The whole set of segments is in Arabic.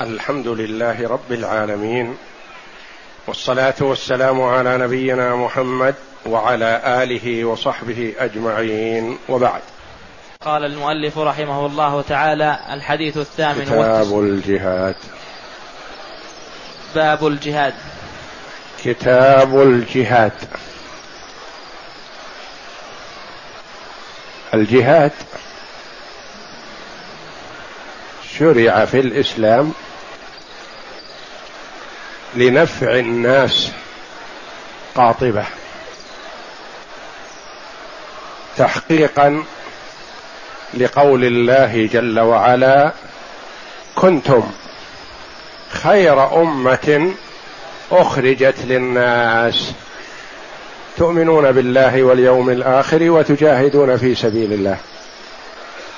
الحمد لله رب العالمين والصلاة والسلام على نبينا محمد وعلى آله وصحبه أجمعين وبعد. قال المؤلف رحمه الله تعالى الحديث الثامن كتاب الجهاد. باب الجهاد. كتاب الجهاد. الجهاد شرع في الإسلام لنفع الناس. قاطبة. تحقيقا لقول الله جل وعلا كنتم خير أمة أخرجت للناس. تؤمنون بالله واليوم الآخر وتجاهدون في سبيل الله.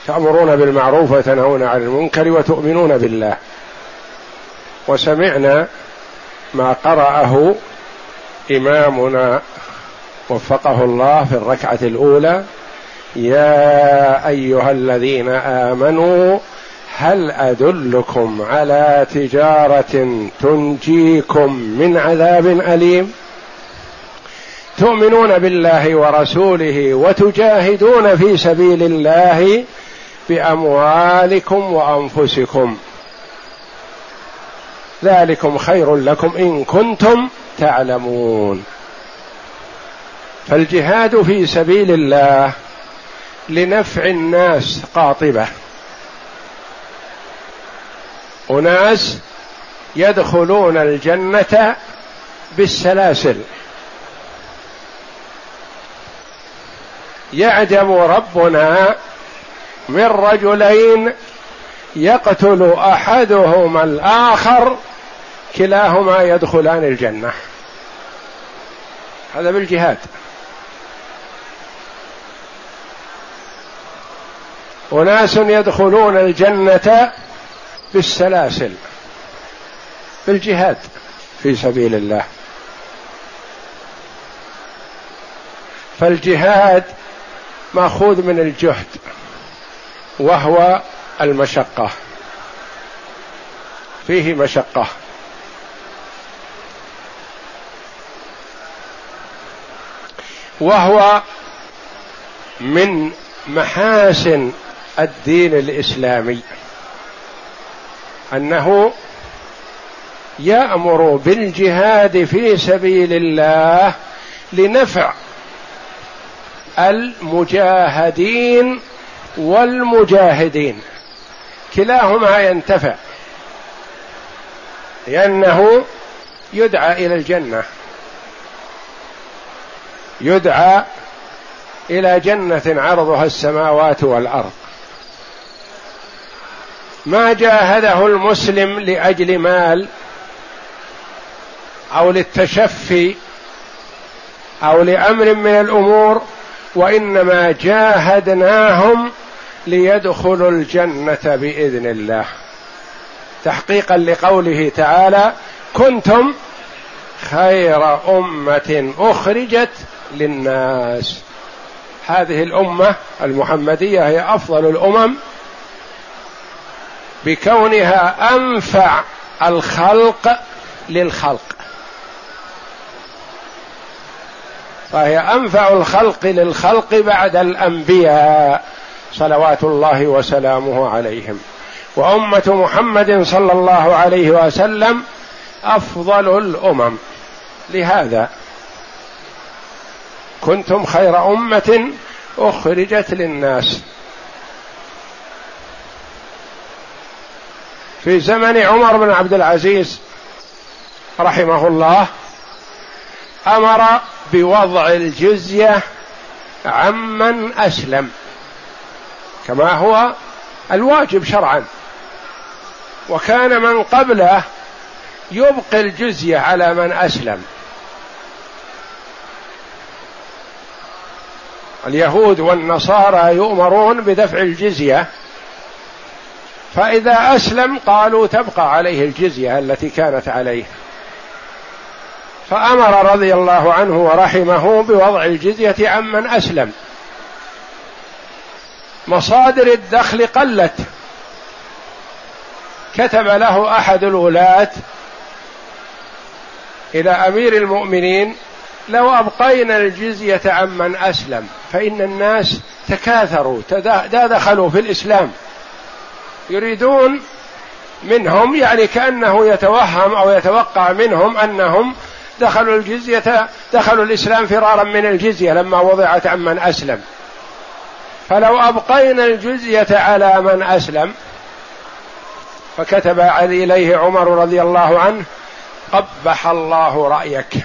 تأمرون بالمعروف وتنهون عن المنكر وتؤمنون بالله. وسمعنا ما قرأه إمامنا وفقه الله في الركعة الأولى يا أيها الذين آمنوا هل أدلكم على تجارة تنجيكم من عذاب أليم؟ تؤمنون بالله ورسوله وتجاهدون في سبيل الله بأموالكم وأنفسكم. ذلكم خير لكم إن كنتم تعلمون. فالجهاد في سبيل الله لنفع الناس قاطبة. أناس يدخلون الجنة بالسلاسل. يعجب ربنا من رجلين يقتل احدهما الآخر كلاهما يدخلان الجنة. هذا بالجهاد. أناس يدخلون الجنة بالسلاسل بالجهاد في سبيل الله. فالجهاد مأخوذ من الجهد وهو المشقة. فيه مشقة. وهو من محاسن الدين الإسلامي. أنه يأمر بالجهاد في سبيل الله لنفع المجاهدين والمجاهدين. كلاهما ينتفع. لأنه يدعى إلى الجنة. يدعى إلى جنة عرضها السماوات والأرض. ما جاهده المسلم لأجل مال أو للتشفي أو لأمر من الأمور وإنما جاهدناهم ليدخلوا الجنة بإذن الله. تحقيقا لقوله تعالى كنتم خير أمة أخرجت للناس. هذه الأمة المحمدية هي أفضل الأمم بكونها أنفع الخلق للخلق. فهي أنفع الخلق للخلق بعد الأنبياء. صلوات الله وسلامه عليهم. وأمة محمد صلى الله عليه وسلم أفضل الأمم. لهذا كنتم خير أمة أخرجت للناس. في زمن عمر بن عبد العزيز رحمه الله أمر بوضع الجزية عمن أسلم. كما هو الواجب شرعا. وكان من قبله يبقي الجزية على من أسلم. اليهود والنصارى يؤمرون بدفع الجزية فإذا أسلم قالوا تبقى عليه الجزية التي كانت عليه. فأمر رضي الله عنه ورحمه بوضع الجزية عمن أسلم. مصادر الدخل قلت. كتب له أحد الولاه إلى أمير المؤمنين لو أبقينا الجزية عمن أسلم فإن الناس تكاثروا دخلوا في الإسلام. يريدون منهم يعني كأنه يتوهم أو يتوقع منهم أنهم دخلوا الجزية دخلوا الإسلام فرارا من الجزية لما وضعت عمن أسلم. فلو أبقينا الجزية على من أسلم فكتب إليه عمر رضي الله عنه قبح الله رأيك.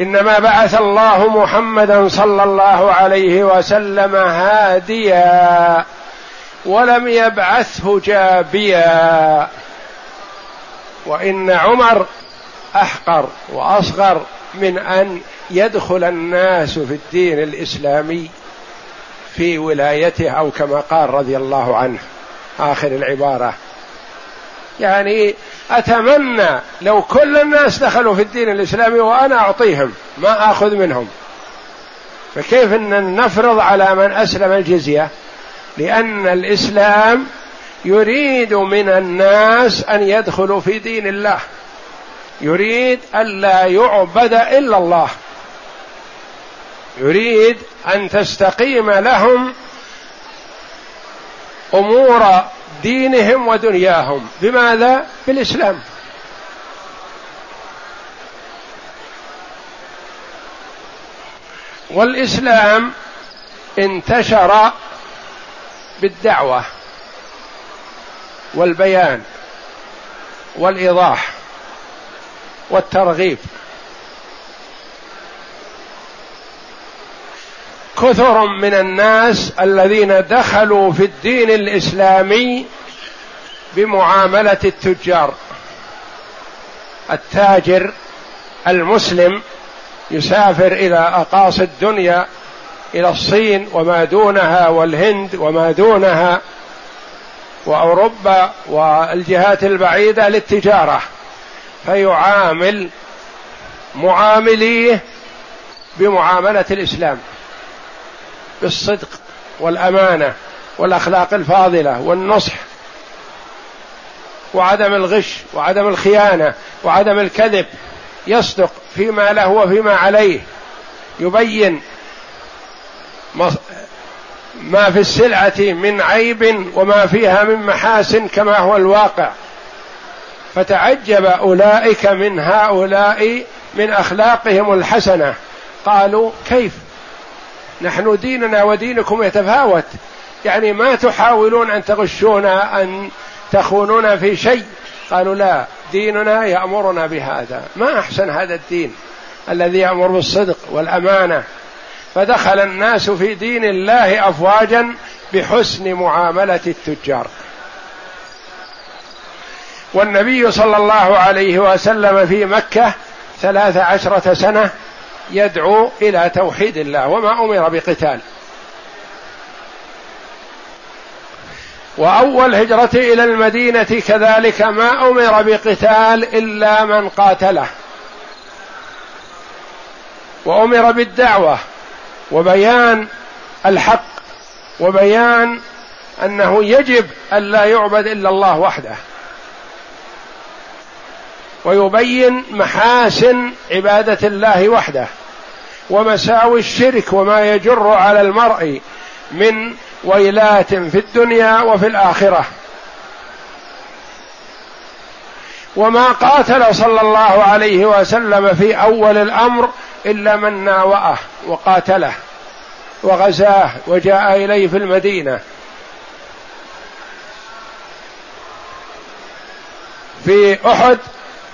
إنما بعث الله محمدا صلى الله عليه وسلم هاديا ولم يبعثه جابيا. وإن عمر أحقر وأصغر من أن يدخل الناس في الدين الإسلامي في ولايته أو كما قال رضي الله عنه. آخر العبارة. يعني أتمنى لو كل الناس دخلوا في الدين الإسلامي وأنا أعطيهم ما آخذ منهم. فكيف إن نفرض على من أسلم الجزية؟ لأن الإسلام يريد من الناس أن يدخلوا في دين الله. يريد الا يعبد إلا الله. يريد أن تستقيم لهم أمور دينهم ودنياهم. بماذا؟ بالإسلام. والإسلام انتشر بالدعوة والبيان والإيضاح. والترغيب. كثر من الناس الذين دخلوا في الدين الإسلامي بمعاملة التجار. التاجر المسلم يسافر إلى أقاصي الدنيا إلى الصين وما دونها والهند وما دونها وأوروبا والجهات البعيدة للتجارة. فيعامل معامليه بمعاملة الإسلام بالصدق والأمانة والأخلاق الفاضلة والنصح وعدم الغش وعدم الخيانة وعدم الكذب يصدق فيما له وفيما عليه يبين ما في السلعة من عيب وما فيها من محاسن كما هو الواقع. فتعجب أولئك من هؤلاء من أخلاقهم الحسنة. قالوا كيف؟ نحن ديننا ودينكم يتفاوت. يعني ما تحاولون أن تغشونا أن تخونونا في شيء. قالوا لا ديننا يأمرنا بهذا. ما أحسن هذا الدين الذي يأمر بالصدق والأمانة. فدخل الناس في دين الله افواجا بحسن معاملة التجار. والنبي صلى الله عليه وسلم في مكة ثلاث عشرة سنة يدعو إلى توحيد الله وما أمر بقتال. وأول هجرته إلى المدينة كذلك ما أمر بقتال إلا من قاتله. وأمر بالدعوة وبيان الحق وبيان أنه يجب أن لا يعبد إلا الله وحده. ويبين محاسن عبادة الله وحده ومساوي الشرك وما يجر على المرء من ويلات في الدنيا وفي الآخرة. وما قاتل صلى الله عليه وسلم في أول الأمر إلا من ناوأه وقاتله وغزاه وجاء إليه في المدينة. في أحد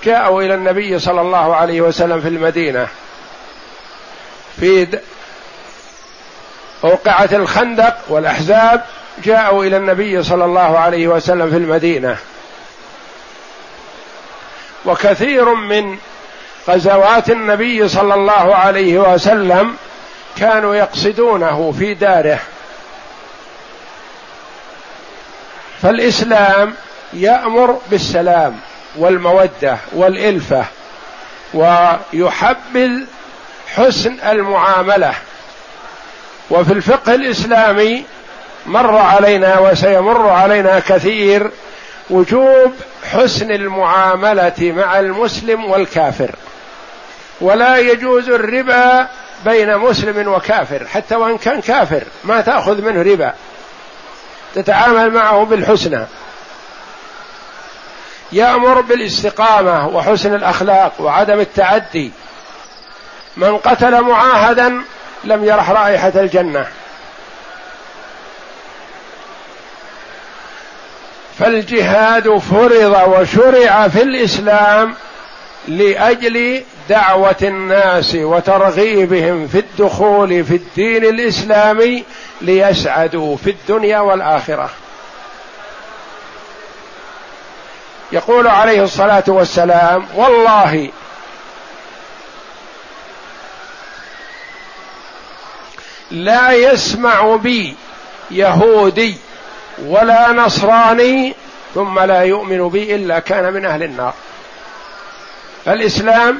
جاءوا إلى النبي صلى الله عليه وسلم في المدينة. في أوقعة الخندق والأحزاب جاءوا إلى النبي صلى الله عليه وسلم في المدينة. وكثير من غزوات النبي صلى الله عليه وسلم كانوا يقصدونه في داره. فالإسلام يأمر بالسلام. والمودة والإلفة ويحبذ حسن المعاملة. وفي الفقه الإسلامي مر علينا وسيمر علينا كثير وجوب حسن المعاملة مع المسلم والكافر. ولا يجوز الربا بين مسلم وكافر حتى وإن كان كافر ما تأخذ منه ربا. تتعامل معه بالحسنى. يأمر بالاستقامة وحسن الأخلاق وعدم التعدي. من قتل معاهدا لم يرح رائحة الجنة. فالجهاد فرض وشرع في الإسلام لأجل دعوة الناس وترغيبهم في الدخول في الدين الإسلامي ليسعدوا في الدنيا والآخرة. يقول عليه الصلاة والسلام والله. لا يسمع بي يهودي ولا نصراني ثم لا يؤمن بي إلا كان من أهل النار. فالإسلام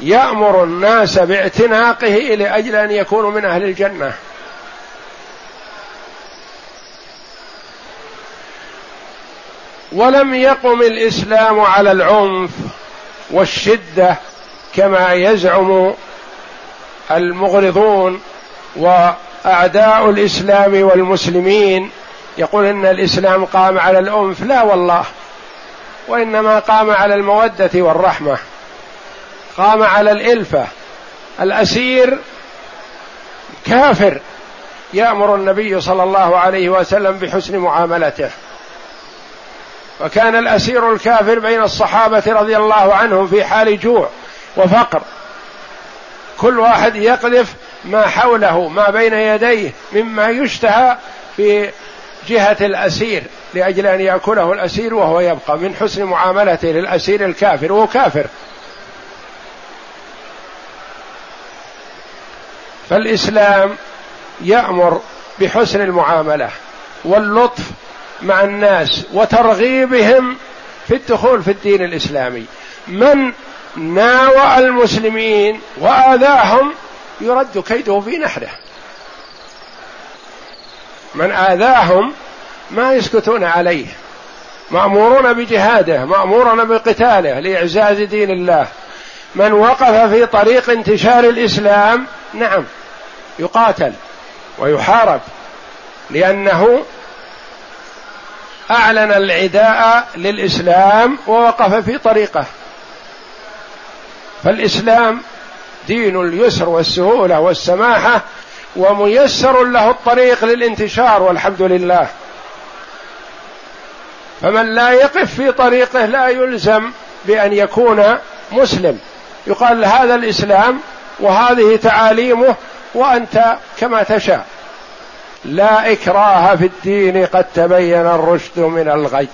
يأمر الناس باعتناقه لأجل أن يكونوا من أهل الجنة. ولم يقم الإسلام على العنف والشدة كما يزعم المغرضون وأعداء الإسلام والمسلمين. يقول إن الإسلام قام على الانف لا والله وإنما قام على المودة والرحمة قام على الإلفة. الأسير كافر يأمر النبي صلى الله عليه وسلم بحسن معاملته. وكان الأسير الكافر بين الصحابة رضي الله عنهم في حال جوع وفقر. كل واحد يقذف ما حوله ما بين يديه مما يشتهى في جهة الأسير لأجل أن يأكله الأسير وهو يبقى من حسن معاملته للأسير الكافر وهو كافر. فالإسلام يأمر بحسن المعاملة واللطف مع الناس وترغيبهم في الدخول في الدين الإسلامي. من ناوى المسلمين وآذاهم يرد كيده في نحره. من آذاهم ما يسكتون عليه. مأمورون بجهاده مأمورون بقتاله لإعزاز دين الله. من وقف في طريق انتشار الإسلام نعم يقاتل ويحارب لأنه أعلن العداء للإسلام ووقف في طريقه. فالإسلام دين اليسر والسهولة والسماحة وميسر له الطريق للانتشار والحمد لله. فمن لا يقف في طريقه لا يلزم بأن يكون مسلم. يقال هذا الإسلام وهذه تعاليمه وأنت كما تشاء. لا إكراه في الدين قد تبين الرشد من الغي.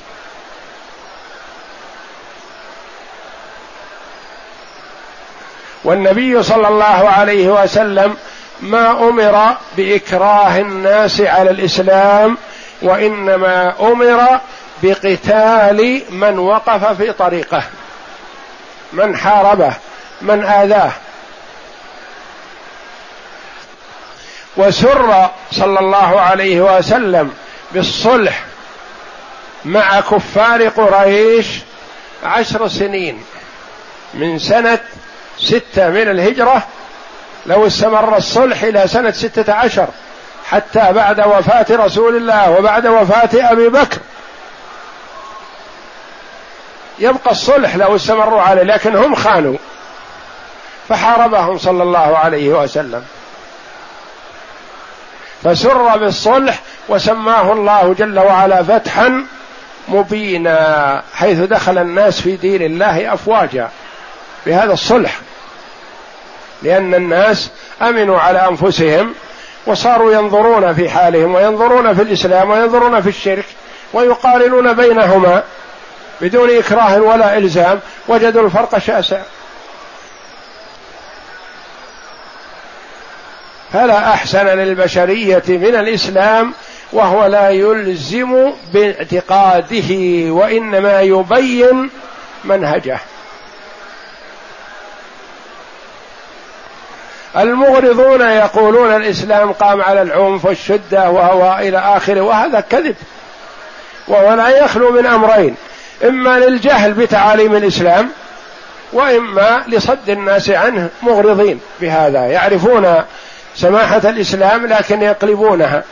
والنبي صلى الله عليه وسلم ما أمر بإكراه الناس على الإسلام وإنما أمر بقتال من وقف في طريقه من حاربه من آذاه. وسر صلى الله عليه وسلم بالصلح مع كفار قريش عشر سنين من سنة ستة من الهجرة. لو استمر الصلح إلى سنة ستة عشر حتى بعد وفاة رسول الله وبعد وفاة أبي بكر. يبقى الصلح لو استمروا عليه لكن هم خانوا فحاربهم صلى الله عليه وسلم. فسر بالصلح وسماه الله جل وعلا فتحا مبينا حيث دخل الناس في دين الله أفواجا بهذا الصلح. لأن الناس أمنوا على أنفسهم وصاروا ينظرون في حالهم وينظرون في الإسلام وينظرون في الشرك ويقارنون بينهما بدون إكراه ولا إلزام. وجدوا الفرق شاسع. فلا أحسن للبشرية من الإسلام وهو لا يلزم باعتقاده وإنما يبين المغرضون يقولون الإسلام قام على العنف والشدة وهو إلى آخره وهذا كذب وهو لا يخلو من أمرين إما للجهل بتعاليم الإسلام وإما لصد الناس عنه مغرضين بهذا. يعرفون سماحة الإسلام لكن يقلبونها.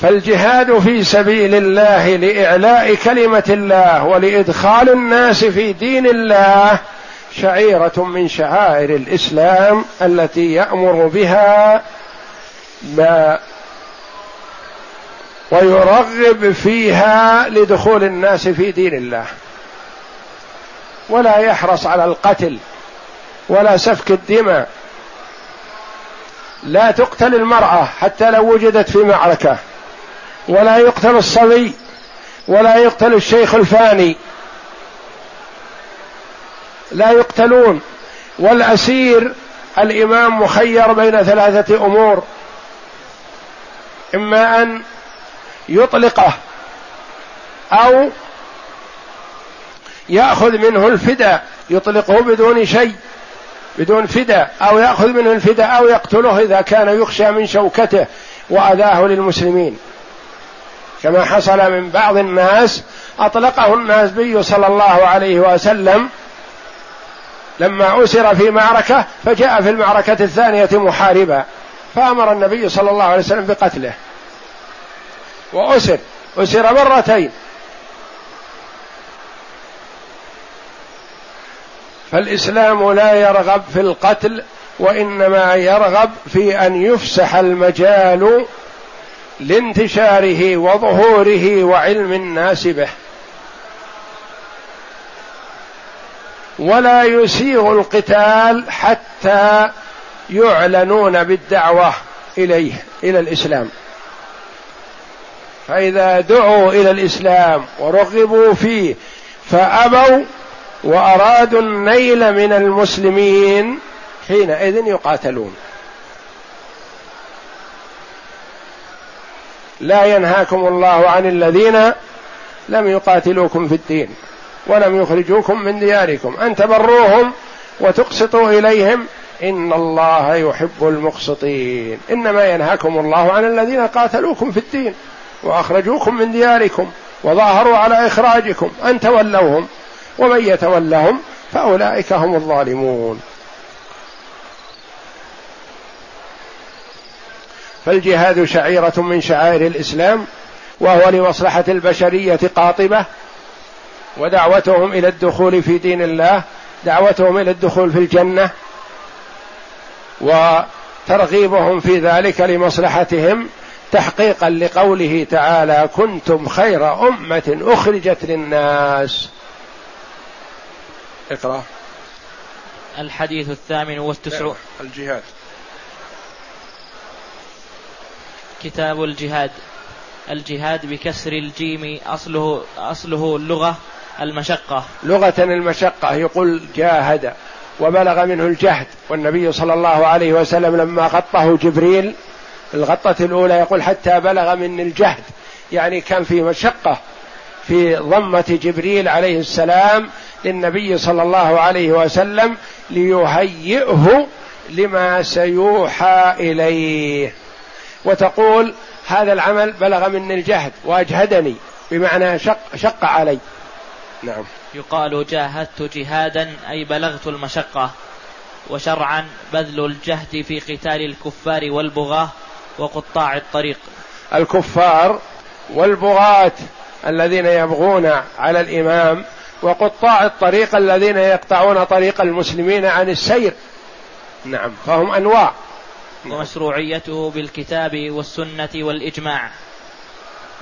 فالجهاد في سبيل الله لإعلاء كلمة الله ولإدخال الناس في دين الله شعيرة من شعائر الإسلام التي يأمر بها ما ويرغب فيها لدخول الناس في دين الله. ولا يحرص على القتل ولا سفك الدماء. لا تقتل المرأة حتى لو وجدت في معركة ولا يقتل الصبي ولا يقتل الشيخ الفاني. لا يقتلون. والأسير الإمام مخير بين ثلاثة أمور. إما أن يطلقه أو ياخذ منه الفداء يطلقه بدون شيء بدون فداء أو ياخذ منه الفداء أو يقتله إذا كان يخشى من شوكته وأذاه للمسلمين. كما حصل من بعض الناس أطلقه النبي صلى الله عليه وسلم لما أسر في معركة فجاء في المعركة الثانية محاربا فأمر النبي صلى الله عليه وسلم بقتله. وأسر أسر مرتين فالإسلام لا يرغب في القتل وإنما يرغب في أن يفسح المجال لانتشاره وظهوره وعلم الناس به. ولا يسيغ القتال حتى يعلنون بالدعوة إليه إلى الإسلام. فإذا دعوا إلى الإسلام ورغبوا فيه فأبوا وأرادوا النيل من المسلمين حينئذ يقاتلون. لا ينهاكم الله عن الذين لم يقاتلوكم في الدين ولم يخرجوكم من دياركم. أن تبروهم وتقسطوا إليهم. إن الله يحب المقسطين. إنما ينهاكم الله عن الذين قاتلوكم في الدين وأخرجوكم من دياركم وظاهروا على إخراجكم. أن تولوهم. ومن يتولهم فأولئك هم الظالمون. فالجهاد شعيرة من شعائر الإسلام وهو لمصلحة البشرية قاطبة ودعوتهم إلى الدخول في دين الله دعوتهم إلى الدخول في الجنة وترغيبهم في ذلك لمصلحتهم تحقيقا لقوله تعالى كنتم خير أمة أخرجت للناس اقرأ. الحديث الثامن والتسعون الجهاد. كتاب الجهاد. الجهاد بكسر الجيم أصله أصله اللغة المشقة. لغة المشقة يقول جاهد وبلغ منه الجهد. والنبي صلى الله عليه وسلم لما غطه جبريل الغطة الأولى يقول حتى بلغ من الجهد. يعني كان في مشقة في ضمة جبريل عليه السلام للنبي صلى الله عليه وسلم ليهيئه لما سيوحى إليه. وتقول هذا العمل بلغ مني الجهد وأجهدني بمعنى شق شق علي. نعم. يقال جاهدت جهادا أي بلغت المشقة. وشرعا بذل الجهد في قتال الكفار والبغاة وقطاع الطريق. الكفار والبغاة الذين يبغون على الإمام وقطاع الطريق الذين يقطعون طريق المسلمين عن السير. نعم. فهم أنواع. ومشروعيته بالكتاب والسنة والإجماع.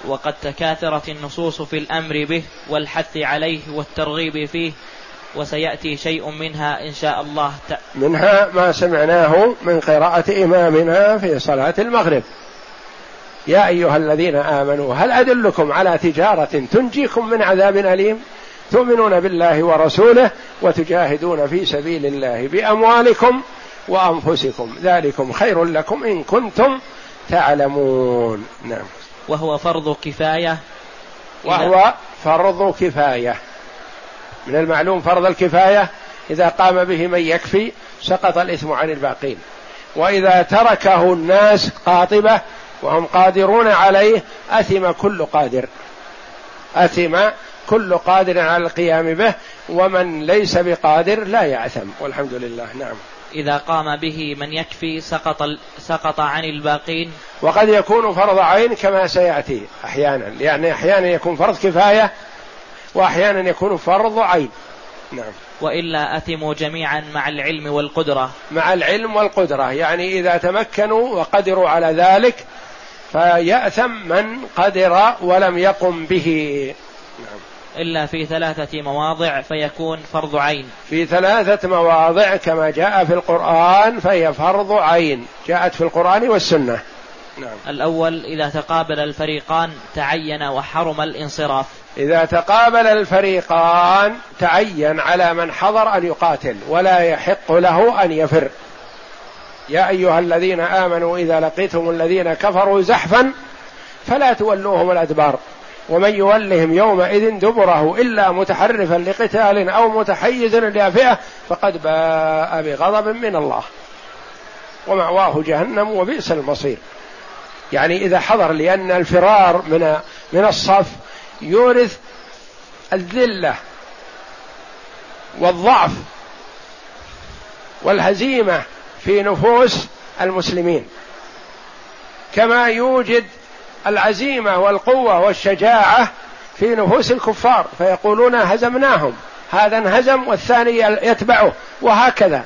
وقد تكاثرت النصوص في الأمر به والحث عليه والترغيب فيه وسيأتي شيء منها إن شاء الله ت... منها ما سمعناه من قراءة إمامنا في صلاة المغرب. يا أيها الذين آمنوا هل أدلكم على تجارة تنجيكم من عذاب أليم؟ تؤمنون بالله ورسوله وتجاهدون في سبيل الله بأموالكم وأنفسكم. ذلكم خير لكم إن كنتم تعلمون. نعم. وهو فرض كفاية. وهو فرض كفاية. من المعلوم فرض الكفاية؟ إذا قام به من يكفي سقط الإثم عن الباقين. وإذا تركه الناس قاطبة وهم قادرون عليه أثم كل قادر. أثم كل قادر على القيام به ومن ليس بقادر لا يأثم. والحمد لله نعم. إذا قام به من يكفي سقط سقط عن الباقين. وقد يكون فرض عين كما سيأتي أحيانا. يعني أحيانا يكون فرض كفاية وأحيانا يكون فرض عين. نعم. وإلا أثموا جميعا مع العلم والقدرة. مع العلم والقدرة. يعني إذا تمكنوا وقدروا على ذلك فيأثم من قدر ولم يقم به. نعم. إلا في ثلاثة مواضع فيكون فرض عين. في ثلاثة مواضع كما جاء في القرآن فهي فرض عين. جاءت في القرآن والسنة. نعم. الأول إذا تقابل الفريقان تعين وحرم الانصراف. إذا تقابل الفريقان تعين على من حضر أن يقاتل ولا يحق له أن يفر. يا أيها الذين آمنوا إذا لقيتم الذين كفروا زحفا فلا تولوهم الأدبار. ومن يولهم يومئذ دبره إلا متحرفا لقتال أو متحيزا إلى فئة فقد باء بغضب من الله. ومأواه جهنم وبئس المصير. يعني إذا حضر لأن الفرار من من الصف يورث الذلة والضعف والهزيمة في نفوس المسلمين. كما يوجد العزيمة والقوة والشجاعة في نفوس الكفار فيقولون هزمناهم هذا انهزم والثاني يتبعه وهكذا.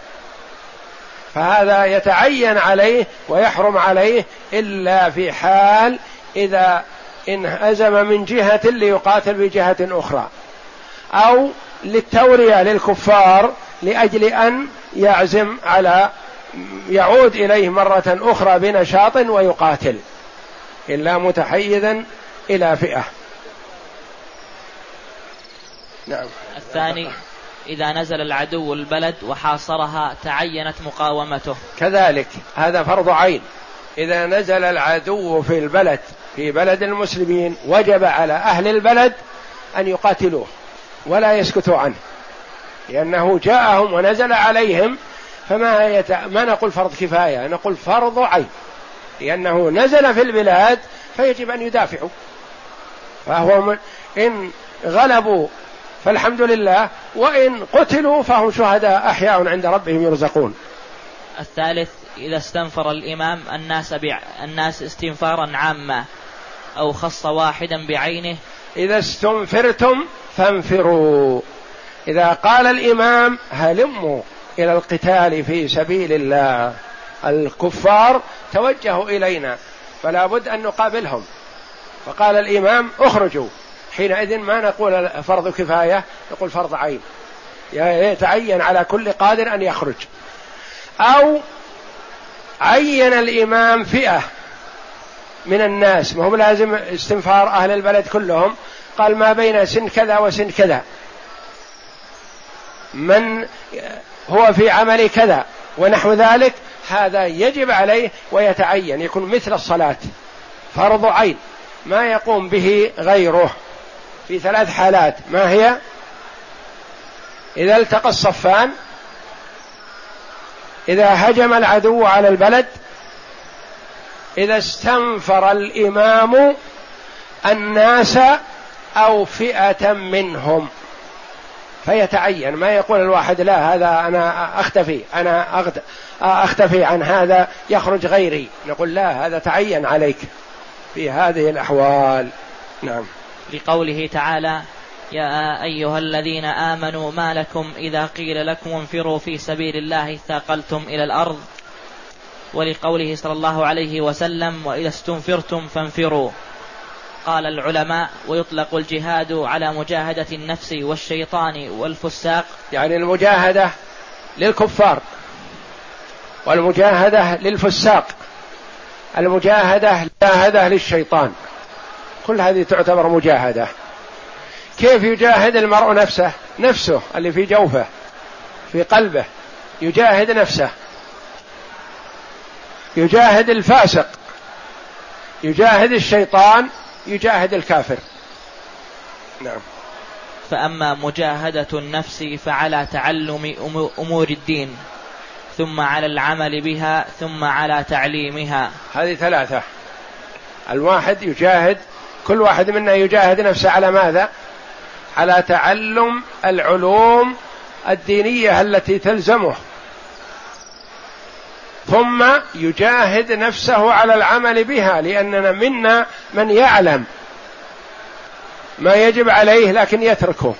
فهذا يتعين عليه ويحرم عليه إلا في حال إذا انهزم من جهة ليقاتل بجهة أخرى أو للتورية للكفار لأجل أن يعزم على يعود إليه مرة أخرى بنشاط ويقاتل. إلا متحيزا إلى فئة. نعم. الثاني إذا نزل العدو البلد وحاصرها تعينت مقاومته. كذلك هذا فرض عين. إذا نزل العدو في البلد في بلد المسلمين وجب على أهل البلد أن يقاتلوه ولا يسكتوا عنه. لأنه جاءهم ونزل عليهم فما يت... ما نقول فرض كفاية نقول فرض عين. لأنه نزل في البلاد فيجب أن يدافعوا. فهو من... إن غلبوا فالحمد لله وإن قتلوا فهم شهداء أحياء عند ربهم يرزقون. الثالث إذا استنفر الإمام الناس بع... الناس استنفارا عاما أو خص واحدا بعينه. إذا استنفرتم فانفروا. إذا قال الإمام هلموا إلى القتال في سبيل الله. الكفار توجهوا إلينا فلا بد أن نقابلهم. فقال الإمام اخرجوا. حينئذ ما نقول فرض كفاية نقول فرض عين. يتعين على كل قادر أن يخرج. أو عين الإمام فئة من الناس ما هو لازم استنفار أهل البلد كلهم. قال ما بين سن كذا وسن كذا. من هو في عمل كذا ونحو ذلك هذا يجب عليه ويتعين يكون مثل الصلاة. فرض عين ما يقوم به غيره. في ثلاث حالات ما هي؟ إذا التقى الصفان إذا هجم العدو على البلد إذا استنفر الإمام الناس أو فئة منهم. فيتعين. ما يقول الواحد لا هذا أنا أختفي أنا أختفي عن هذا يخرج غيري. نقول لا هذا تعين عليك في هذه الأحوال. نعم. لقوله تعالى يا أيها الذين آمنوا ما لكم إذا قيل لكم انفروا في سبيل الله اثاقلتم إلى الأرض. ولقوله صلى الله عليه وسلم وإذا استنفرتم فانفروا. قال العلماء ويطلق الجهاد على مجاهدة النفس والشيطان والفساق. يعني المجاهدة للكفار والمجاهدة للفساق. المجاهدة مجاهدة للشيطان. كل هذه تعتبر مجاهدة. كيف يجاهد المرء نفسه؟ نفسه اللي في جوفه في قلبه. يجاهد نفسه. يجاهد الفاسق. يجاهد الشيطان يجاهد الكافر. نعم. فأما مجاهدة النفس فعلى تعلم أمور الدين ثم على العمل بها ثم على تعليمها. هذه ثلاثة. الواحد يجاهد كل واحد منا يجاهد نفسه على ماذا؟ على تعلم العلوم الدينية التي تلزمه. ثم يجاهد نفسه على العمل بها لأننا منا من يعلم ما يجب عليه لكن يتركه.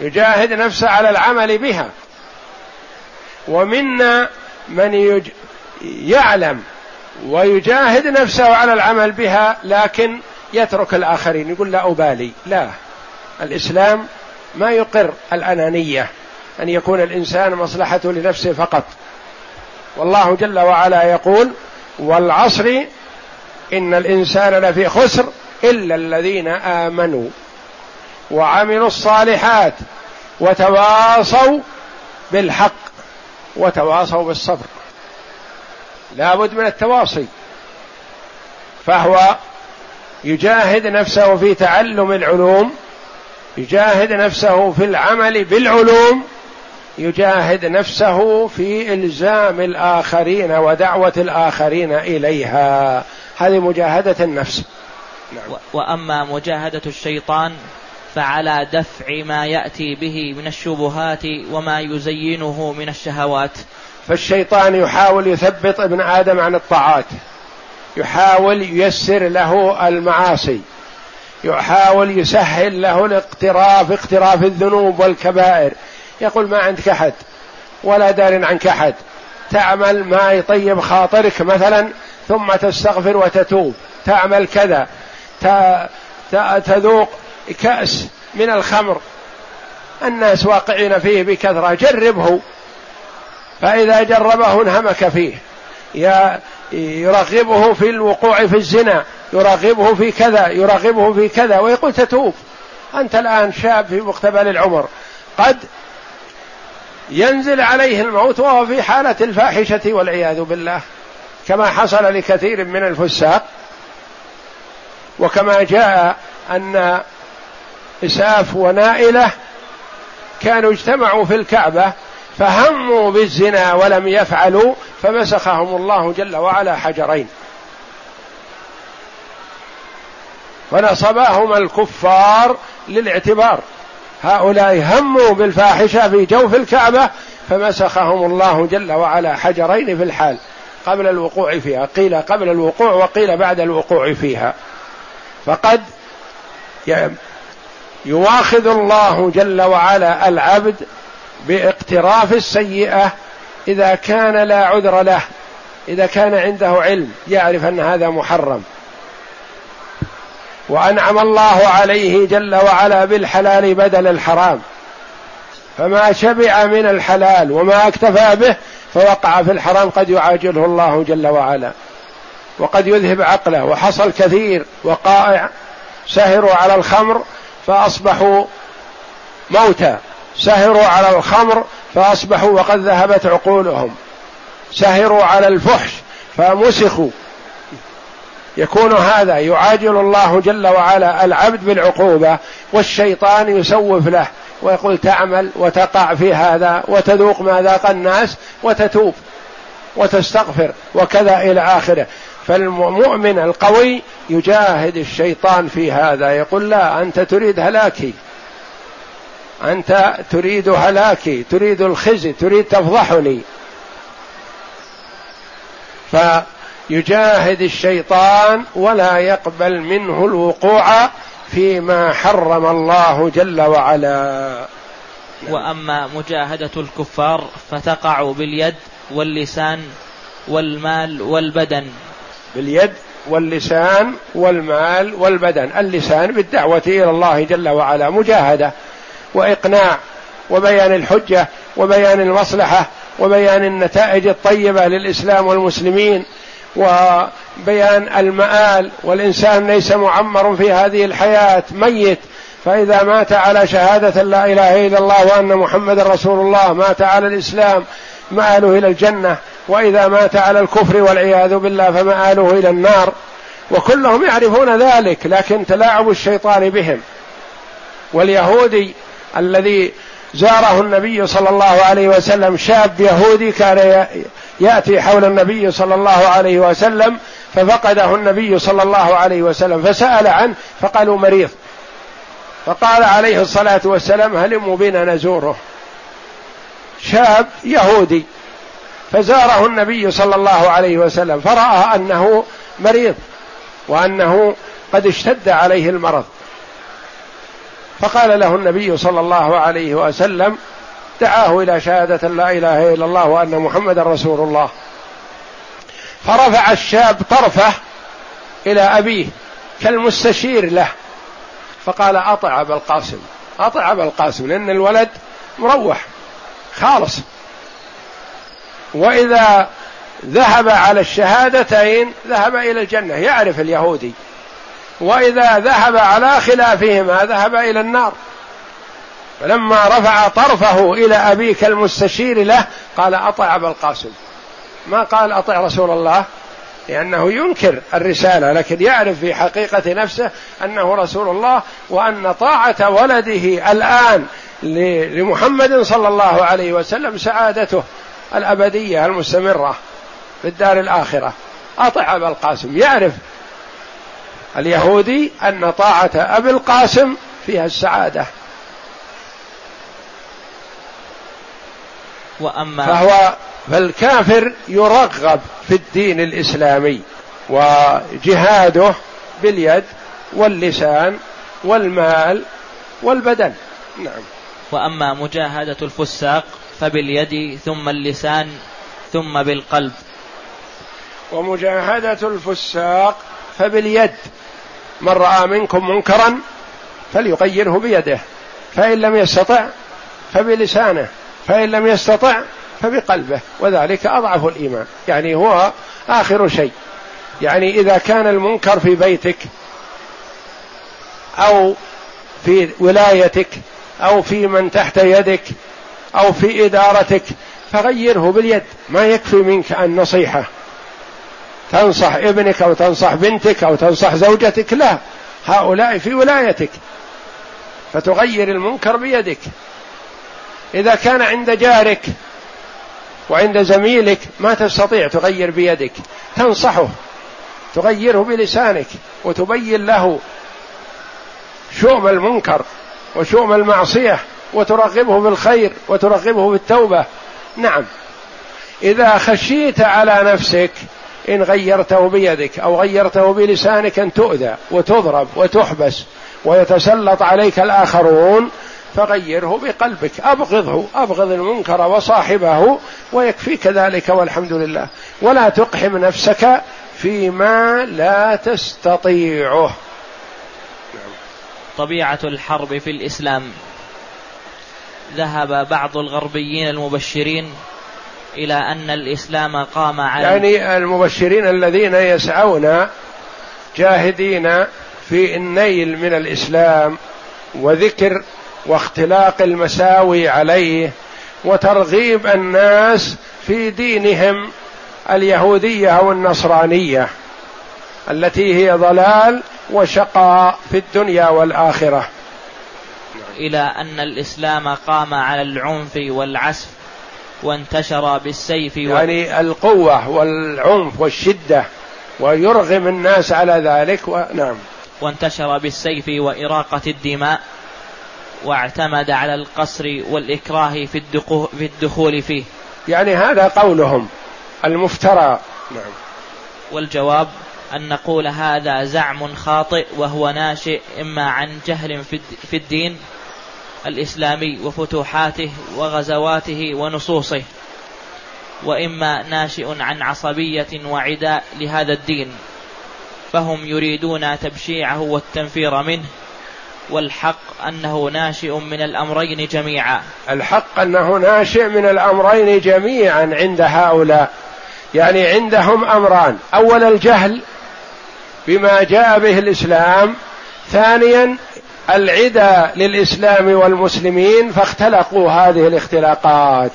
يجاهد نفسه على العمل بها. ومنا من يج... يعلم ويجاهد نفسه على العمل بها لكن يترك الآخرين. يقول لا أبالي. لا. الإسلام ما يقر الأنانية أن يكون الإنسان مصلحته لنفسه فقط. والله جل وعلا يقول والعصر إن الإنسان لفي خسر إلا الذين آمنوا وعملوا الصالحات وتواصوا بالحق وتواصوا بالصبر. لابد من التواصي. فهو يجاهد نفسه في تعلم العلوم يجاهد نفسه في العمل بالعلوم يجاهد نفسه في إلزام الآخرين ودعوة الآخرين إليها. هذه مجاهدة النفس. نعم. وأما مجاهدة الشيطان فعلى دفع ما يأتي به من الشبهات وما يزينه من الشهوات. فالشيطان يحاول يثبط ابن آدم عن الطاعات. يحاول ييسر له المعاصي. يحاول يسهل له الاقتراف اقتراف الذنوب والكبائر. يقول ما عندك أحد ولا دار عنك أحد. تعمل ما يطيب خاطرك مثلا ثم تستغفر وتتوب. تعمل كذا. تذوق كأس من الخمر. الناس واقعين فيه بكثرة. جربه. فإذا جربه انهمك فيه. يرغبه في الوقوع في الزنا يرغبه في كذا يرغبه في كذا ويقول تتوب. أنت الآن شاب في مقتبل العمر. قد ينزل عليه الموت وهو في حالة الفاحشة والعياذ بالله. كما حصل لكثير من الفساق. وكما جاء أن إساف ونائلة كانوا اجتمعوا في الكعبة فهموا بالزنا ولم يفعلوا فمسخهم الله جل وعلا حجرين. فنصباهما الكفار للاعتبار. هؤلاء هموا بالفاحشة في جوف الكعبة فمسخهم الله جل وعلا حجرين في الحال قبل الوقوع فيها قيل قبل الوقوع وقيل بعد الوقوع فيها. فقد يواخذ الله جل وعلا العبد باقتراف السيئة إذا كان لا عذر له إذا كان عنده علم يعرف أن هذا محرم. وأنعم الله عليه جل وعلا بالحلال بدل الحرام. فما شبع من الحلال وما اكتفى به فوقع في الحرام قد يعاجله الله جل وعلا. وقد يذهب عقله وحصل كثير وقائع سهروا على الخمر فأصبحوا موتى. سهروا على الخمر فأصبحوا وقد ذهبت عقولهم. سهروا على الفحش فمسخوا. يكون هذا يعاجل الله جل وعلا العبد بالعقوبة والشيطان يسوف له ويقول تعمل وتقع في هذا وتذوق ما ذاق الناس وتتوب وتستغفر وكذا إلى آخره. فالمؤمن القوي يجاهد الشيطان في هذا يقول لا أنت تريد هلاكي. أنت تريد هلاكي تريد الخزي تريد تفضحني. فيجاهد الشيطان ولا يقبل منه الوقوع فيما حرم الله جل وعلا. وأما مجاهدة الكفار فتقع باليد واللسان والمال والبدن. باليد واللسان والمال والبدن. اللسان بالدعوة إلى الله جل وعلا مجاهدة وإقناع وبيان الحجة وبيان المصلحة وبيان النتائج الطيبة للإسلام والمسلمين. وبيان المآل والإنسان ليس معمر في هذه الحياة ميت. فإذا مات على شهادة لا إله إلا الله وأن محمد رسول الله مات على الإسلام مآله إلى الجنة. وإذا مات على الكفر والعياذ بالله فمآله إلى النار. وكلهم يعرفون ذلك لكن تلاعب الشيطان بهم. واليهودي الذي زاره النبي صلى الله عليه وسلم شاب يهودي كان يأتي حول النبي صلى الله عليه وسلم ففقده النبي صلى الله عليه وسلم فسأل عنه فقالوا مريض. فقال عليه الصلاة والسلام هلموا بنا نزوره. شاب يهودي. فزاره النبي صلى الله عليه وسلم فرأى أنه مريض وأنه قد اشتد عليه المرض. فقال له النبي صلى الله عليه وسلم دعاه إلى شهادة لا إله إلا الله وأن محمدا رسول الله. فرفع الشاب طرفه إلى أبيه كالمستشير له. فقال اطع ابا القاسم اطع ابا القاسم لأن الولد مروح خالص. وإذا ذهب على الشهادتين ذهب إلى الجنة يعرف اليهودي. وإذا ذهب على خلافهما ذهب إلى النار. فلما رفع طرفه إلى أبيك المستشير له قال أطع أبا القاسم. ما قال أطع رسول الله؟ لأنه ينكر الرسالة لكن يعرف في حقيقة نفسه أنه رسول الله وأن طاعة ولده الآن لمحمد صلى الله عليه وسلم سعادته الأبدية المستمرة في الدار الآخرة. أطع أبا القاسم. يعرف اليهودي أن طاعة أبي القاسم فيها السعادة. وأما فهو فالكافر يرغب في الدين الإسلامي وجهاده باليد واللسان والمال والبدن. نعم. وأما مجاهدة الفساق فباليد ثم اللسان ثم بالقلب. ومجاهدة الفساق فباليد. من رأى منكم منكرا فليغيره بيده. فإن لم يستطع فبلسانه. فإن لم يستطع فبقلبه وذلك أضعف الإيمان. يعني هو آخر شيء. يعني إذا كان المنكر في بيتك أو في ولايتك أو في من تحت يدك أو في إدارتك فغيره باليد. ما يكفي منك النصيحه تنصح ابنك أو تنصح بنتك أو تنصح زوجتك لا. هؤلاء في ولايتك. فتغير المنكر بيدك. إذا كان عند جارك وعند زميلك ما تستطيع تغير بيدك تنصحه تغيره بلسانك وتبين له شؤم المنكر وشؤم المعصية وترغبه بالخير وترغبه بالتوبة. نعم. إذا خشيت على نفسك إن غيرته بيدك أو غيرته بلسانك أن تؤذى وتضرب وتحبس ويتسلط عليك الآخرون فغيره بقلبك. أبغضه. أبغض المنكر وصاحبه ويكفيك ذلك والحمد لله. ولا تقحم نفسك فيما لا تستطيعه. طبيعة الحرب في الإسلام. ذهب بعض الغربيين المبشرين إلى أن الإسلام قام على يعني المبشرين الذين يسعون جاهدين في النيل من الإسلام وذكر واختلاق المساوي عليه وترغيب الناس في دينهم اليهودية أو النصرانية التي هي ضلال وشقاء في الدنيا والآخرة. إلى أن الإسلام قام على العنف والعسف وانتشر بالسيف يعني القوة والعنف والشدة ويرغم الناس على ذلك ونعم وانتشر بالسيف وإراقة الدماء. واعتمد على القصر والإكراه في, في الدخول فيه. يعني هذا قولهم المفترى. نعم. والجواب أن نقول هذا زعم خاطئ وهو ناشئ إما عن جهل في الدين الإسلامي وفتوحاته وغزواته ونصوصه وإما ناشئ عن عصبية وعداء لهذا الدين فهم يريدون تبشيعه والتنفير منه. والحق أنه ناشئ من الأمرين جميعا. الحق أنه ناشئ من الأمرين جميعا عند هؤلاء. يعني عندهم أمران. أول الجهل بما جاء به الإسلام. ثانيا العدا للإسلام والمسلمين فاختلقوا هذه الاختلاقات.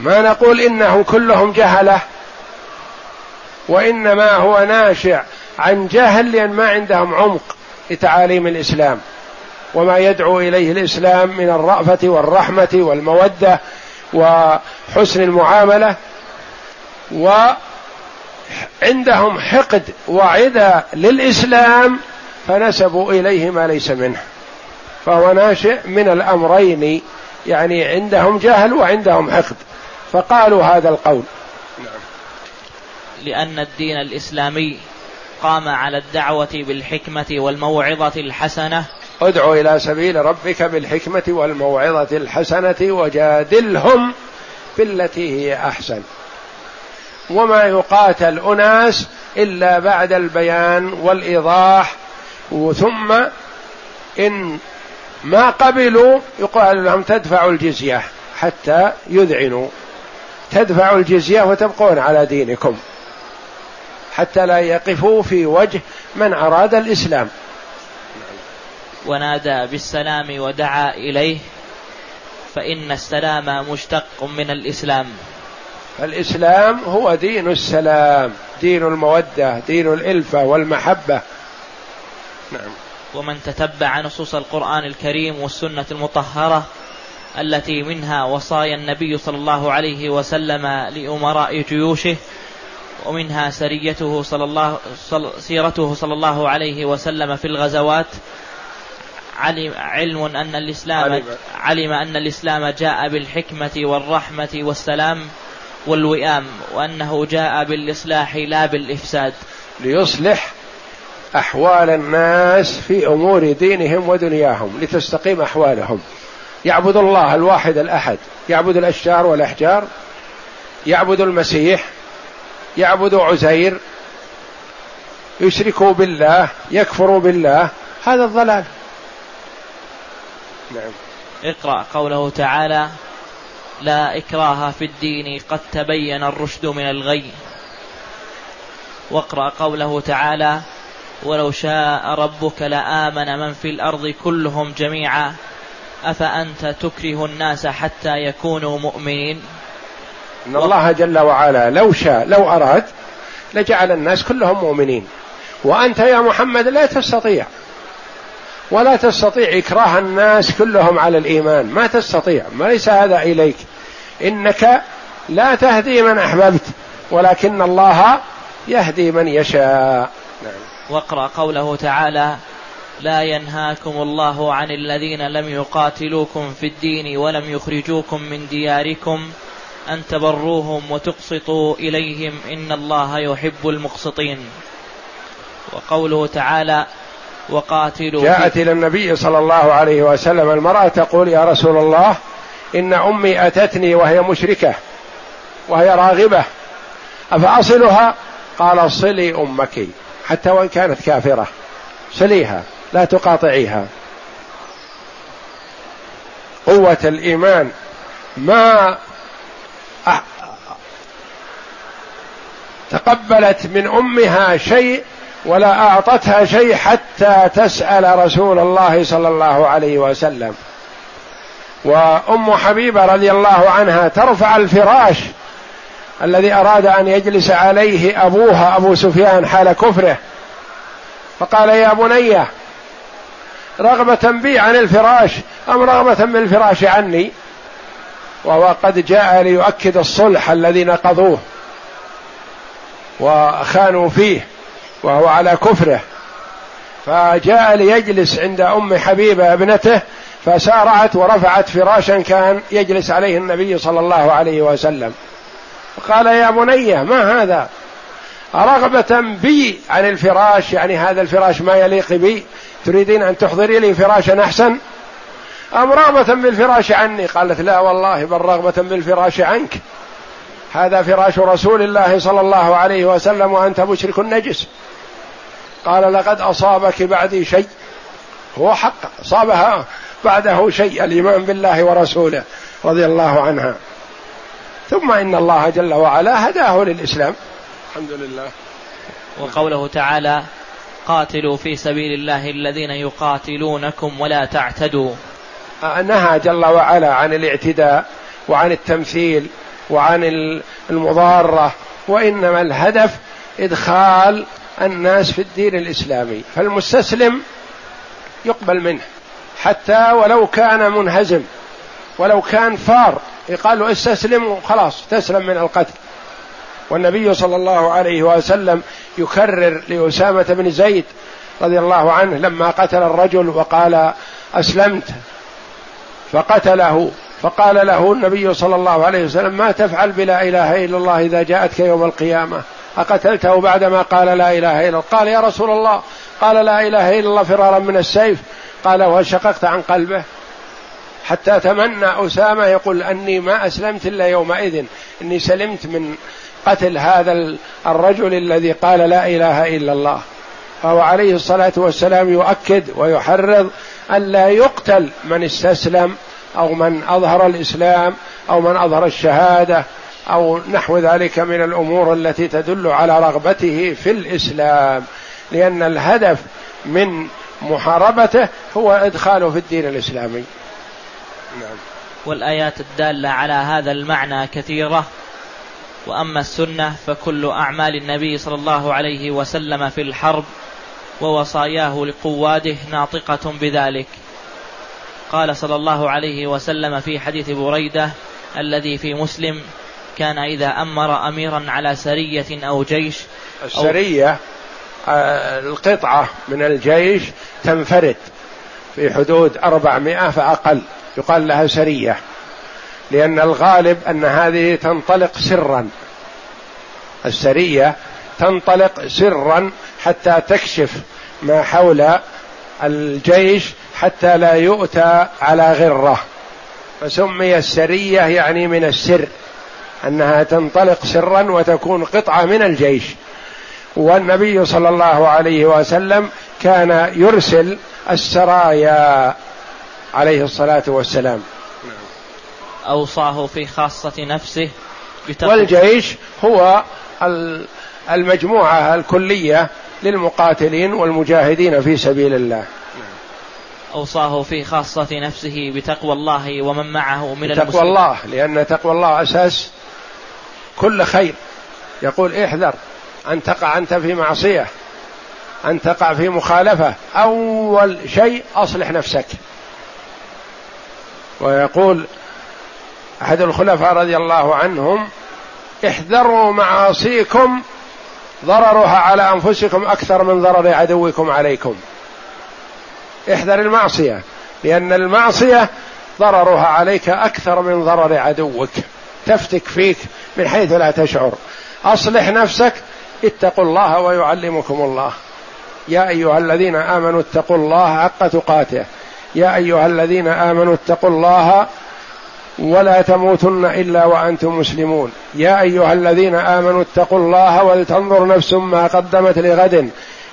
ما نقول إنهم كلهم جهلة وإنما هو ناشئ عن جهل لأن ما عندهم عمق. لتعاليم الإسلام وما يدعو إليه الإسلام من الرأفة والرحمة والمودة وحسن المعاملة وعندهم حقد وعدى للإسلام فنسبوا إليه ما ليس منه فهو ناشئ من الأمرين يعني عندهم جهل وعندهم حقد فقالوا هذا القول نعم. لأن الدين الإسلامي قام على الدعوة بالحكمة والموعظة الحسنة. ادع إلى سبيل ربك بالحكمة والموعظة الحسنة وجادلهم بالتي هي أحسن. وما يقاتل أناس إلا بعد البيان والإيضاح ثم إن ما قبلوا يقال لهم تدفعوا الجزية حتى يذعنوا. تدفعوا الجزية وتبقون على دينكم. حتى لا يقفوا في وجه من أراد الإسلام. ونادى بالسلام ودعا إليه فإن السلام مشتق من الإسلام. الاسلام هو دين السلام دين المودة دين الإلفة والمحبة. نعم. ومن تتبع نصوص القرآن الكريم والسنة المطهرة التي منها وصايا النبي صلى الله عليه وسلم لأمراء جيوشه ومنها سريته صلى الله سيرته صلى الله عليه وسلم في الغزوات. علم علم أن الإسلام علم. علم أن الإسلام جاء بالحكمة والرحمة والسلام والوئام وأنه جاء بالإصلاح لا بالإفساد. ليصلح أحوال الناس في أمور دينهم ودنياهم لتستقيم أحوالهم. يعبد الله الواحد الأحد يعبد الأشجار والأحجار يعبد المسيح يعبد عزير يشركوا بالله يكفروا بالله هذا الضلال. نعم. اقرأ قوله تعالى لا إكراه في الدين قد تبين الرشد من الغي واقرأ قوله تعالى ولو شاء ربك لآمن من في الأرض كلهم جميعا أفأنت تكره الناس حتى يكونوا مؤمنين؟ إن الله جل وعلا لو شاء لو أراد لجعل الناس كلهم مؤمنين. وأنت يا محمد لا تستطيع. ولا تستطيع إكراه الناس كلهم على الإيمان. ما تستطيع. ما ليس هذا إليك. إنك لا تهدي من أحببت ولكن الله يهدي من يشاء. نعم. واقرأ قوله تعالى لا ينهاكم الله عن الذين لم يقاتلوكم في الدين ولم يخرجوكم من دياركم أن تبروهم وتقسطوا إليهم إن الله يحب المقسطين. وقوله تعالى وقاتلوا جاءت إلى النبي صلى الله عليه وسلم المرأة تقول يا رسول الله إن أمي أتتني وهي مشركة وهي راغبة أفأصلها؟ قال صلي أمك حتى وإن كانت كافرة صليها لا تقاطعيها. قوة الإيمان. ما تقبلت من أمها شيء ولا أعطتها شيء حتى تسأل رسول الله صلى الله عليه وسلم. وأم حبيبة رضي الله عنها ترفع الفراش الذي أراد أن يجلس عليه أبوها أبو سفيان حال كفره. فقال يا بني رغبة بي عن الفراش أم رغبة بالفراش عني؟ وهو قد جاء ليؤكد الصلح الذي نقضوه وخانوا فيه وهو على كفره. فجاء ليجلس عند أم حبيبة ابنته فسارعت ورفعت فراشا كان يجلس عليه النبي صلى الله عليه وسلم. قال يا بني ما هذا؟ رغبة بي عن الفراش يعني هذا الفراش ما يليق بي تريدين أن تحضري لي فراشا أحسن؟ أم رغبة بالفراش عني؟ قالت لا والله بل رغبة بالفراش عنك. هذا فراش رسول الله صلى الله عليه وسلم وأنت مشرك نجس قال لقد أصابك بعدي شيء. هو حق أصابها بعده شيء الإيمان بالله ورسوله رضي الله عنها. ثم إن الله جل وعلا هداه للإسلام. الحمد لله. وقوله تعالى قاتلوا في سبيل الله الذين يقاتلونكم ولا تعتدوا. نهى جل وعلا عن الاعتداء وعن التمثيل وعن المضارة وإنما الهدف إدخال الناس في الدين الإسلامي. فالمستسلم يقبل منه حتى ولو كان منهزم ولو كان فار. يقال له استسلم وخلاص تسلم من القتل. والنبي صلى الله عليه وسلم يكرر لأسامة بن زيد رضي الله عنه لما قتل الرجل وقال أسلمت. فقتله فقال له النبي صلى الله عليه وسلم ما تفعل بلا إله إلا الله إذا جاءتك يوم القيامة؟ أقتلته بعدما قال لا إله إلا الله؟ قال يا رسول الله قال لا إله إلا الله فرارا من السيف. قال وشققت عن قلبه. حتى تمنى أسامة يقول أني ما أسلمت إلا يومئذ إني سلمت من قتل هذا الرجل الذي قال لا إله إلا الله. فهو عليه الصلاة والسلام يؤكد ويحرض ألا يقتل من استسلم أو من أظهر الإسلام أو من أظهر الشهادة أو نحو ذلك من الأمور التي تدل على رغبته في الإسلام. لأن الهدف من محاربته هو إدخاله في الدين الإسلامي. نعم. والآيات الدالة على هذا المعنى كثيرة. وأما السنة فكل أعمال النبي صلى الله عليه وسلم في الحرب ووصاياه لقواده ناطقة بذلك. قال صلى الله عليه وسلم في حديث بريدة الذي في مسلم كان إذا أمر أميرا على سرية أو جيش أو السرية آه، القطعة من الجيش تنفرد في حدود أربعمائة فأقل يقال لها سرية لأن الغالب أن هذه تنطلق سرا. السرية تنطلق سرا حتى تكشف ما حول الجيش حتى لا يؤتى على غرة. فسمي السرية يعني من السر أنها تنطلق سرا وتكون قطعة من الجيش. والنبي صلى الله عليه وسلم كان يرسل السرايا عليه الصلاة والسلام. أوصاه في خاصة نفسه والجيش هو المجموعة الكلية للمقاتلين والمجاهدين في سبيل الله. أوصاه في خاصة نفسه بتقوى الله ومن معه من المسلمين. تقوى الله لأن تقوى الله أساس كل خير. يقول احذر أن تقع أنت في معصية أن تقع في مخالفة. أول شيء أصلح نفسك. ويقول أحد الخلفاء رضي الله عنهم احذروا معاصيكم ضررها على أنفسكم أكثر من ضرر عدوكم عليكم. احذر المعصية لأن المعصية ضررها عليك أكثر من ضرر عدوك. تفتك فيك من حيث لا تشعر. أصلح نفسك اتقوا الله ويعلمكم الله. يا أيها الذين آمنوا اتقوا الله حق تقاته. يا أيها الذين آمنوا اتقوا الله ولا تموتن إلا وأنتم مسلمون. يا أيها الذين آمنوا اتقوا الله ولتنظر نفس ما قدمت لغد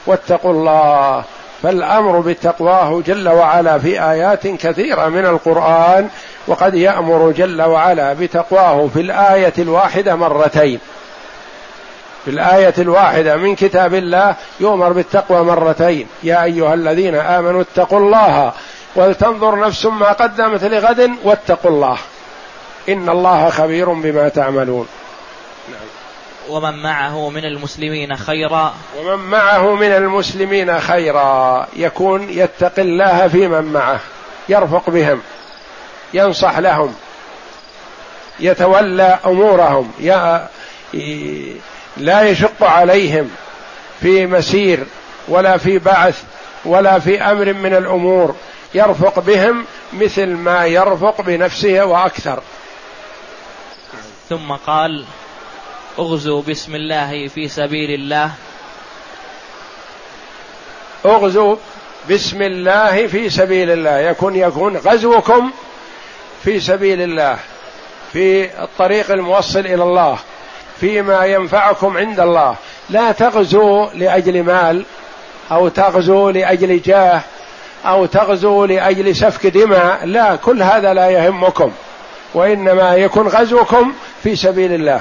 واتقوا الله فالأمر بتقواه جل وعلا في آيات كثيرة من القرآن وقد يأمر جل وعلا بتقواه في الآية الواحدة مرتين. في الآية الواحدة من كتاب الله يؤمر بالتقوى مرتين. يا أيها الذين آمنوا اتقوا الله ولتنظر نفس ما قدمت لغد واتقوا الله. إن الله خبير بما تعملون. ومن معه من المسلمين خيرا. ومن معه من المسلمين خيرا. يكون يتقي الله في من معه. يرفق بهم. ينصح لهم. يتولى أمورهم. لا يشق عليهم في مسير ولا في بعث ولا في أمر من الأمور. يرفق بهم مثل ما يرفق بنفسه وأكثر. ثم قال اغزوا بسم الله في سبيل الله. اغزوا بسم الله في سبيل الله. يكون يكون غزوكم في سبيل الله في الطريق الموصل إلى الله فيما ينفعكم عند الله. لا تغزوا لأجل مال أو تغزوا لأجل جاه أو تغزوا لأجل سفك دماء. لا كل هذا لا يهمكم. وإنما يكون غزوكم في سبيل الله.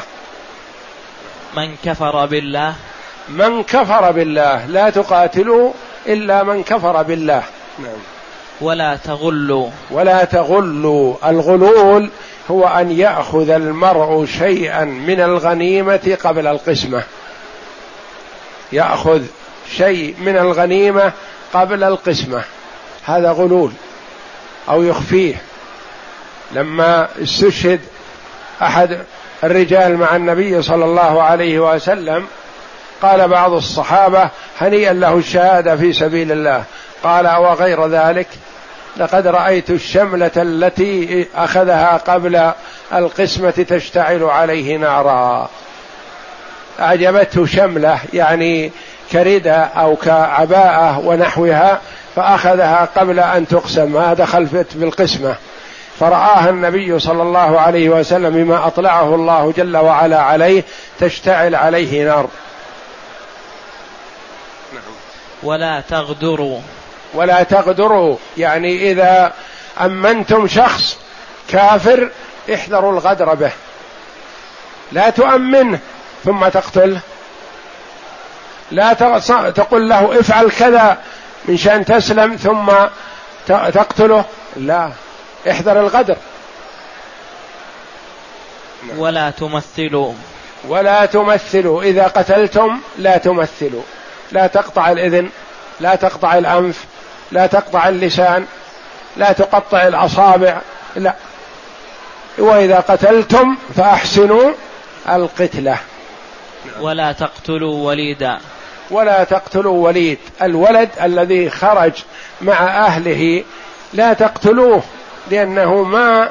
من كفر بالله؟ من كفر بالله. لا تقاتلوا إلا من كفر بالله. نعم. ولا تغلوا. ولا تغلوا. الغلول هو أن يأخذ المرء شيئا من الغنيمة قبل القسمة. يأخذ شيء من الغنيمة قبل القسمة. هذا غلول. أو يخفيه. لما استشهد أحد الرجال مع النبي صلى الله عليه وسلم قال بعض الصحابة هنيئا له الشهادة في سبيل الله. قال وغير ذلك؟ لقد رأيت الشملة التي أخذها قبل القسمة تشتعل عليه نارا. أعجبته شملة يعني كردة أو كعباءة ونحوها فأخذها قبل أن تقسم. ما دخل في القسمة. فرآها النبي صلى الله عليه وسلم بما أطلعه الله جل وعلا عليه تشتعل عليه نار. ولا تغدروا. ولا تغدروا. يعني إذا أمنتم شخص كافر احذروا الغدر به. لا تؤمنه ثم تقتله لا تقول له افعل كذا من شأن تسلم ثم تقتله. لا. احذر الغدر. ولا تمثلوا. ولا تمثلوا. إذا قتلتم لا تمثلوا. لا تقطع الإذن لا تقطع الأنف لا تقطع اللسان لا تقطع الأصابع لا. وإذا قتلتم فأحسنوا القتلة. ولا تقتلوا وليدا ولا تقتلوا وليد. الولد الذي خرج مع أهله لا تقتلوه. لأنه ما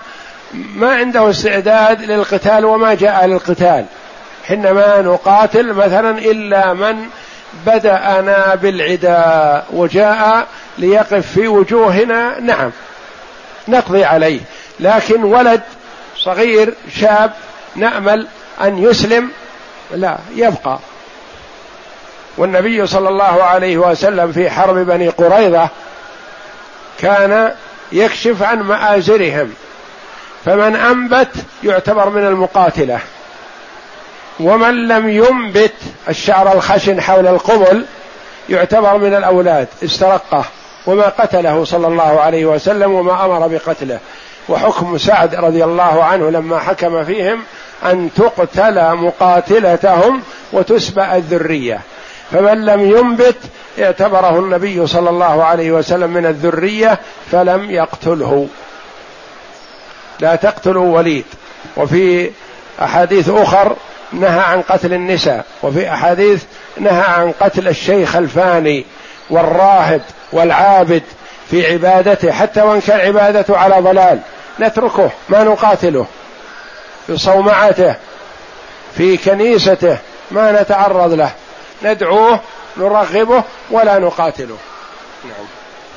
ما عنده استعداد للقتال وما جاء للقتال. حينما نقاتل مثلا إلا من بدأنا بالعداء وجاء ليقف في وجوهنا. نعم نقضي عليه. لكن ولد صغير شاب نأمل أن يسلم لا يبقى. والنبي صلى الله عليه وسلم في حرب بني قريظة كان يكشف عن مآزرهم. فمن أنبت يعتبر من المقاتلة. ومن لم ينبت الشعر الخشن حول القبل يعتبر من الأولاد. استرقه. وما قتله صلى الله عليه وسلم وما أمر بقتله. وحكم سعد رضي الله عنه لما حكم فيهم أن تقتل مقاتلتهم وتسبأ الذرية. فمن لم ينبت اعتبره النبي صلى الله عليه وسلم من الذرية فلم يقتله. لا تقتلوا وليد. وفي أحاديث أخر نهى عن قتل النساء. وفي أحاديث نهى عن قتل الشيخ الفاني والراهب والعابد في عبادته. حتى وإن كان عبادته على ضلال. نتركه ما نقاتله. في صومعته في كنيسته ما نتعرض له. ندعوه نرغبه ولا نقاتله. نعم.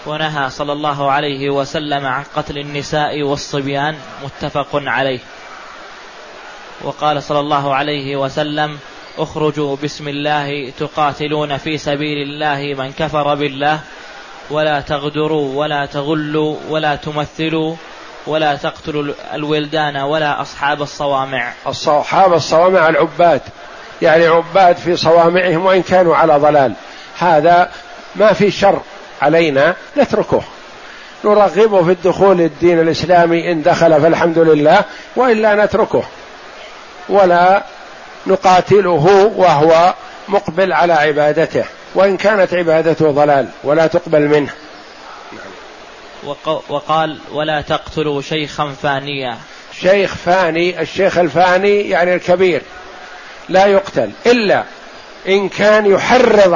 ونهى صلى الله عليه وسلم عن قتل النساء والصبيان متفق عليه. وقال صلى الله عليه وسلم اخرجوا بسم الله تقاتلون في سبيل الله من كفر بالله ولا تغدروا ولا تغلوا ولا تمثلوا ولا تقتلوا الولدان ولا أصحاب الصوامع. أصحاب الصوامع العباد. يعني عباد في صوامعهم وإن كانوا على ضلال. هذا ما في شر علينا نتركه. نرغبه في الدخول الدين الإسلامي إن دخل فالحمد لله وإلا نتركه. ولا نقاتله وهو مقبل على عبادته. وإن كانت عبادته ضلال ولا تقبل منه. وقال ولا تقتلوا شيخا فانيا. شيخ فاني الشيخ الفاني يعني الكبير. لا يقتل إلا إن كان يحرض